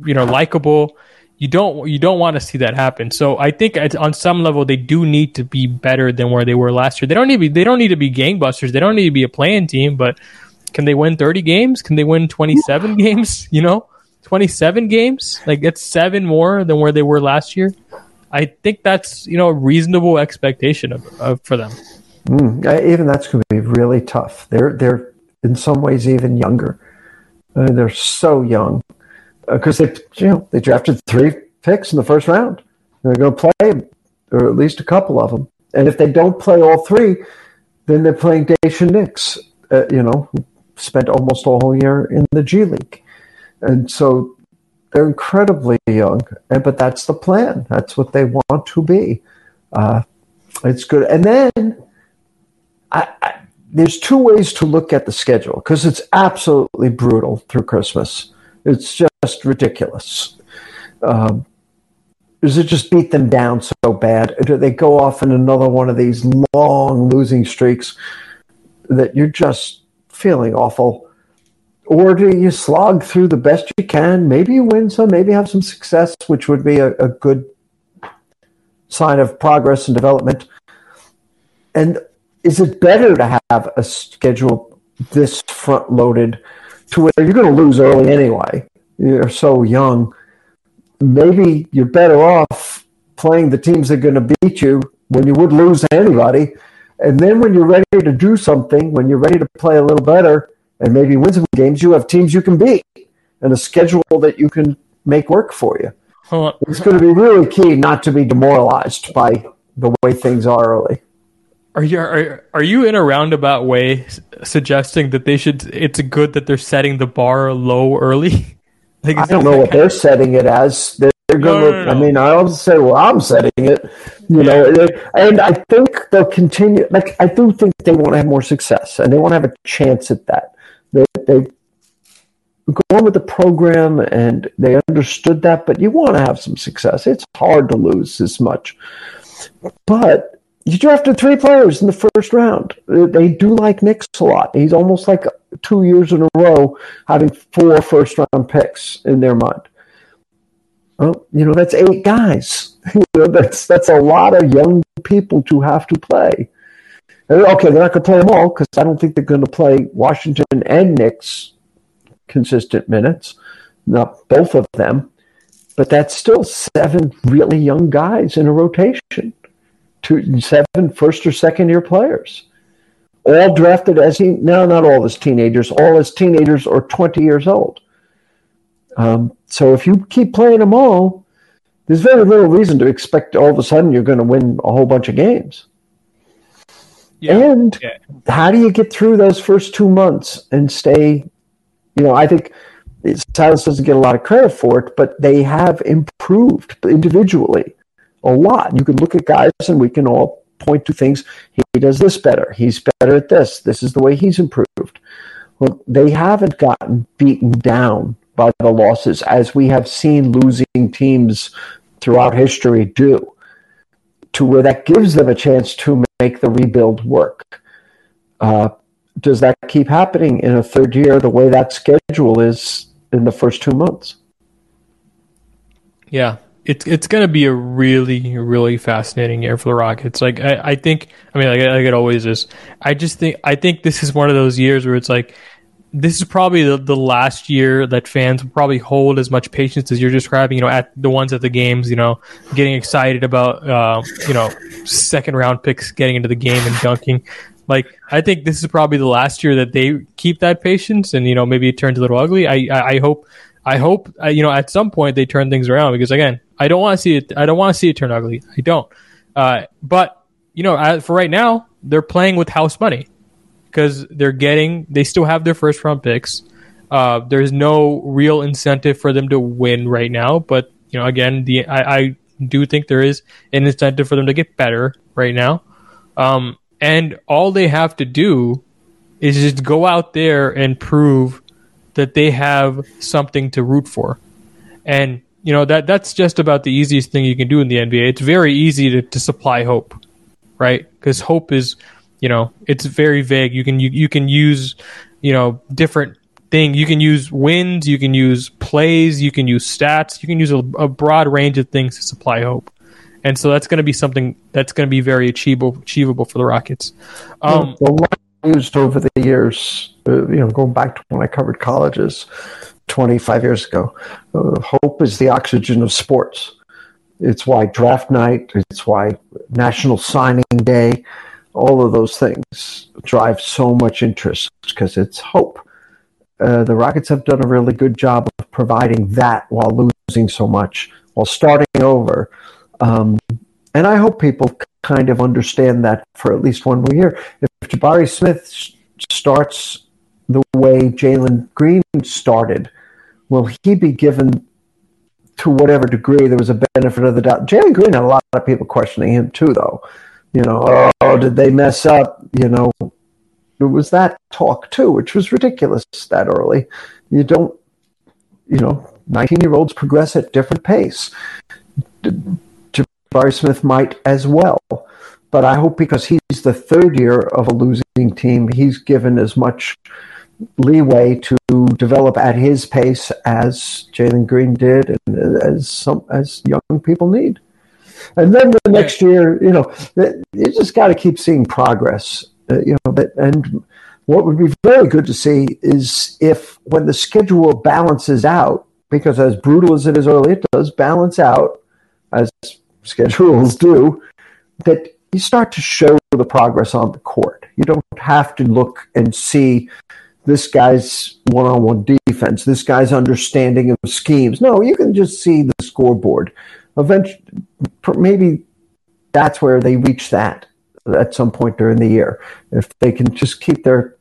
Speaker 1: you know, likable you don't you don't want to see that happen. So I think on some level they do need to be better than where they were last year. They don't need to be they don't need to be gangbusters. They don't need to be a playing team, but can they win 30 games? Can they win 27 games, you know? 27 games? Like that's 7 more than where they were last year. I think that's, you know, a reasonable expectation of, of for them.
Speaker 2: Mm, even that's going to be really tough. They're they're in some ways even younger. Uh, they're so young because they you know they drafted three picks in the first round. They're going to play, or at least a couple of them. And if they don't play all three, then they're playing Daishen Nix, uh, you know, spent almost a whole year in the G League. And so they're incredibly young, and, but that's the plan. That's what they want to be. Uh, it's good. And then I, I, there's two ways to look at the schedule because it's absolutely brutal through Christmas. It's just ridiculous. Um, does it just beat them down so bad? Do they go off in another one of these long losing streaks that you're just feeling awful? Or do you slog through the best you can? Maybe you win some, maybe have some success, which would be a, a good sign of progress and development. And is it better to have a schedule this front loaded to where you're going to lose early anyway? You're so young. Maybe you're better off playing the teams that are going to beat you when you would lose to anybody. And then when you're ready to do something, when you're ready to play a little better and maybe win some games, you have teams you can beat and a schedule that you can make work for you. It's going to be really key not to be demoralized by the way things are early.
Speaker 1: Are you are, are you in a roundabout way suggesting that they should? It's good that they're setting the bar low early.
Speaker 2: like, I don't know what they're setting it as. They're, they're going no, no, no, I mean, I don't say, well, I'm setting it. You yeah. know, and I think they'll continue. Like, I do think they want to have more success, and they want to have a chance at that. They they go on with the program, and they understood that. But you want to have some success. It's hard to lose this much, but you drafted three players in the first round. They do like Nix a lot. He's almost like two years in a row having four first round picks in their mind. Well, you know, that's eight guys. you know, that's that's a lot of young people to have to play. okay, they're not going to play them all because I don't think they're going to play Washington and Nix consistent minutes, not both of them. But that's still seven really young guys in a rotation two, seven first or second year players, all drafted as he no, not all as teenagers, all as teenagers or twenty years old. Um, so if you keep playing them all, there's very little reason to expect all of a sudden you're going to win a whole bunch of games. Yeah. And yeah. how do you get through those first two months and stay? You know, I think Silas doesn't get a lot of credit for it, but they have improved individually a lot. You can look at guys and we can all point to things. He does this better. He's better at this. This is the way he's improved. Well, they haven't gotten beaten down by the losses as we have seen losing teams throughout history do, to where that gives them a chance to make the rebuild work. Uh, does that keep happening in a third year the way that schedule is in the first two months?
Speaker 1: Yeah, it's it's going to be a really really fascinating year for the Rockets. Like I, I think, I mean, like, like, it always is. I just think I think this is one of those years where it's like this is probably the, the last year that fans will probably hold as much patience as you're describing. You know, at the ones at the games, you know, getting excited about uh, you know second round picks getting into the game and dunking. Like I think this is probably the last year that they keep that patience, and you know maybe it turns a little ugly. I I, I hope I hope uh, you know at some point they turn things around because again I don't want to see it. I don't want to see it turn ugly. I don't. Uh, but you know, for right now, they're playing with house money because they're getting. They still have their first round picks. Uh, there's no real incentive for them to win right now. But you know, again, the I, I do think there is an incentive for them to get better right now. Um, and all they have to do is just go out there and prove that they have something to root for. And you know that that's just about the easiest thing you can do in the NBA. It's very easy to, to supply hope, right? Because hope is, you know, it's very vague. You can you, you can use, you know, different thing. You can use wins, you can use plays, you can use stats, you can use a, a broad range of things to supply hope. And so that's going to be something that's going to be very achievable achievable for the Rockets. Um,
Speaker 2: used over the years, uh, you know, going back to when I covered colleges, 25 years ago. Uh, hope is the oxygen of sports. It's why draft night, it's why National Signing Day, all of those things drive so much interest because it's hope. Uh, the Rockets have done a really good job of providing that while losing so much, while starting over. Um, And I hope people kind of understand that for at least one more year. If Jabari Smith starts the way Jalen Green started, will he be given to whatever degree there was a benefit of the doubt? Jalen Green had a lot of people questioning him too, though. You know, oh, did they mess up? You know, there was that talk too, which was ridiculous that early. You don't, you know, 19 year olds progress at different pace. Jabari Smith might as well. But I hope because he's the third year of a losing team, he's given as much leeway to develop at his pace as Jalen Green did and as some as young people need. And then the next year, you know, you just got to keep seeing progress. Uh, you know, and what would be very good to see is if when the schedule balances out, because as brutal as it is early, it does balance out as schedules do, that you start to show the progress on the court. You don't have to look and see this guy's one-on-one defense, this guy's understanding of schemes. No, you can just see the scoreboard. Eventually, maybe that's where they reach that at some point during the year. If they can just keep their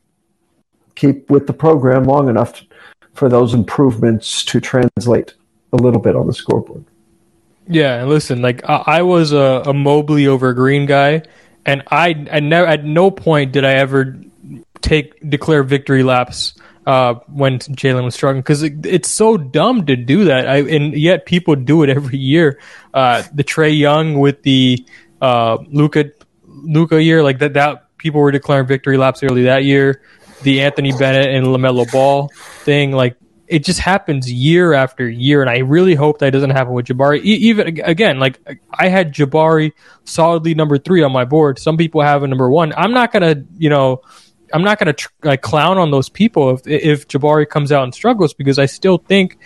Speaker 2: keep with the program long enough for those improvements to translate a little bit on the scoreboard.
Speaker 1: Yeah, and listen, like I, I was a, a Mobley over Green guy, and I, I never at no point did I ever take declare victory laps uh, when Jalen was struggling because it, it's so dumb to do that. I, and yet people do it every year. Uh, the Trae Young with the uh, Luka Luka year, like that, that people were declaring victory laps early that year. The Anthony Bennett and Lamelo Ball thing, like it just happens year after year, and I really hope that doesn't happen with Jabari. E- even again, like I had Jabari solidly number three on my board. Some people have a number one. I'm not gonna, you know I'm not going to tr- like clown on those people if if Jabari comes out and struggles because I still think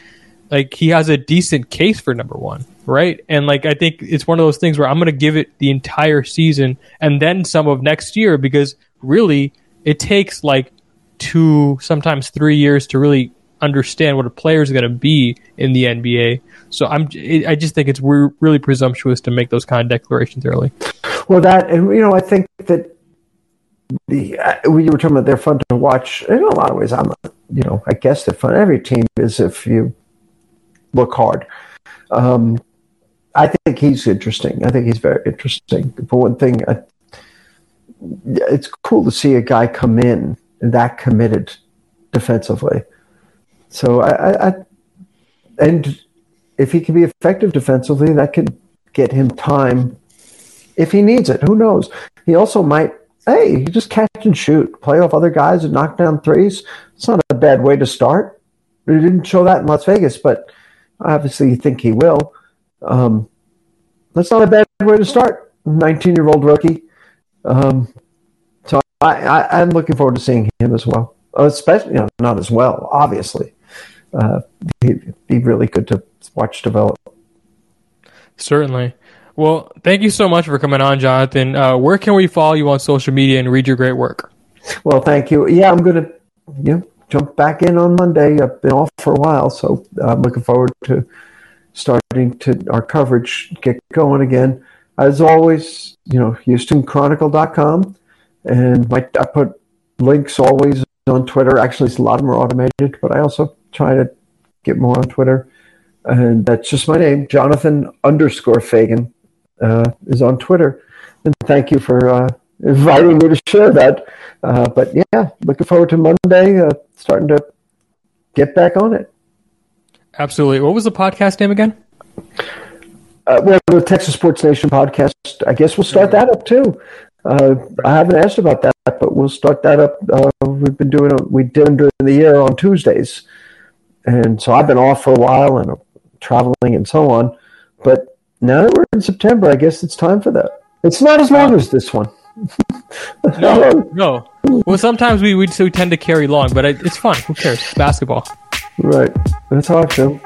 Speaker 1: like he has a decent case for number one, right? And like I think it's one of those things where I'm going to give it the entire season and then some of next year because really it takes like two, sometimes three years to really understand what a player is going to be in the NBA. So I'm I just think it's really presumptuous to make those kind of declarations early.
Speaker 2: Well, that and you know I think that the uh, we were talking about they're fun to watch in a lot of ways. I'm, you know, I guess they're fun. Every team is if you look hard. Um, I think he's interesting. I think he's very interesting. For one thing, I, it's cool to see a guy come in that committed defensively. So I, I, and if he can be effective defensively, that could get him time if he needs it. Who knows? He also might hey, you just catch and shoot, play off other guys and knock down threes. It's not a bad way to start. He didn't show that in Las Vegas, but I obviously you think he will. Um, that's not a bad way to start. 19 year old rookie. Um, so I, am looking forward to seeing him as well, especially, you know, not as well, obviously. Uh, he'd be really good to watch develop.
Speaker 1: Certainly. Well, thank you so much for coming on, Jonathan. Uh, where can we follow you on social media and read your great work?
Speaker 2: Well, thank you. Yeah, I'm going to you know, jump back in on Monday. I've been off for a while, so I'm looking forward to starting to our coverage get going again. As always, you know, HoustonChronicle.com, and my, I put links always on Twitter. Actually, it's a lot are automated, but I also try to get more on Twitter. And that's just my name, Jonathan underscore uh, is on Twitter. And thank you for uh, inviting me to share that. Uh, but yeah, looking forward to Monday, uh, starting to get back on it.
Speaker 1: Absolutely. What was the podcast name again?
Speaker 2: Uh, well, the Texas Sports Nation podcast. I guess we'll start that up too. Uh, I haven't asked about that, but we'll start that up. we've been doing it. we did them during the year on Tuesdays, and so I've been off for a while and traveling and so on. But now that we're in September, I guess it's time for that. It's not as long uh, as this one.
Speaker 1: no, no. Well, sometimes we, we, we tend to carry long, but it's fun. Who cares? Basketball.
Speaker 2: Right. That's how I feel.